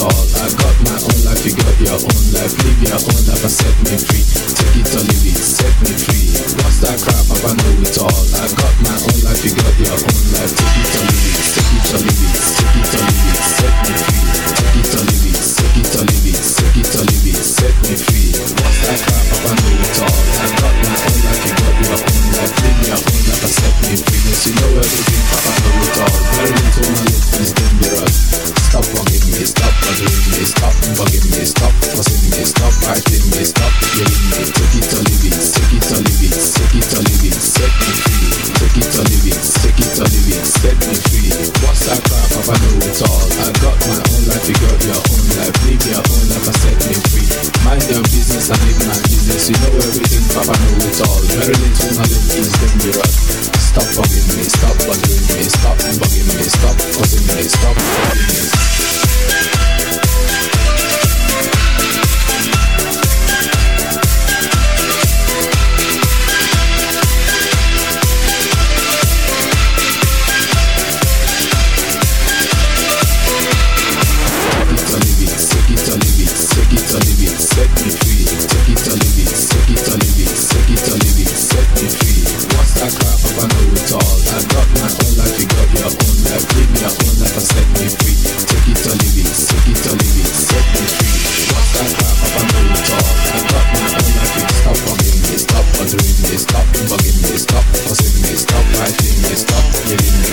all. I got my own life, you got your own life. Live your own life and set me free. Take it or leave it, set me free. What's that crap? I know it all. I got my own life, you got your own life. Take it or leave it, take it or leave it, take it or leave it, set me free. Take it or leave it, take it or leave it, take it or leave it, set me free. What's that crap? I know it all. I got my own life, you got your own life. Live your own life and set me free. Yes, you know everything, I know it all. Stop fussing me, stop fighting me, stop killing me. Take it or leave it, take it or leave it, take it or leave it, set me free. Take it or leave it, take it or leave it, set me free. What's that crap? Papa know it all. I got my own life, you got your own life. Live your own life, I set me free. Mind your business and live my business. You know everything, Papa know it all. Very little knowledge is dangerous. Stop bugging me, stop bothering me, stop bugging me, stop fussing me, stop bugging me. Stop killing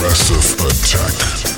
aggressive attack.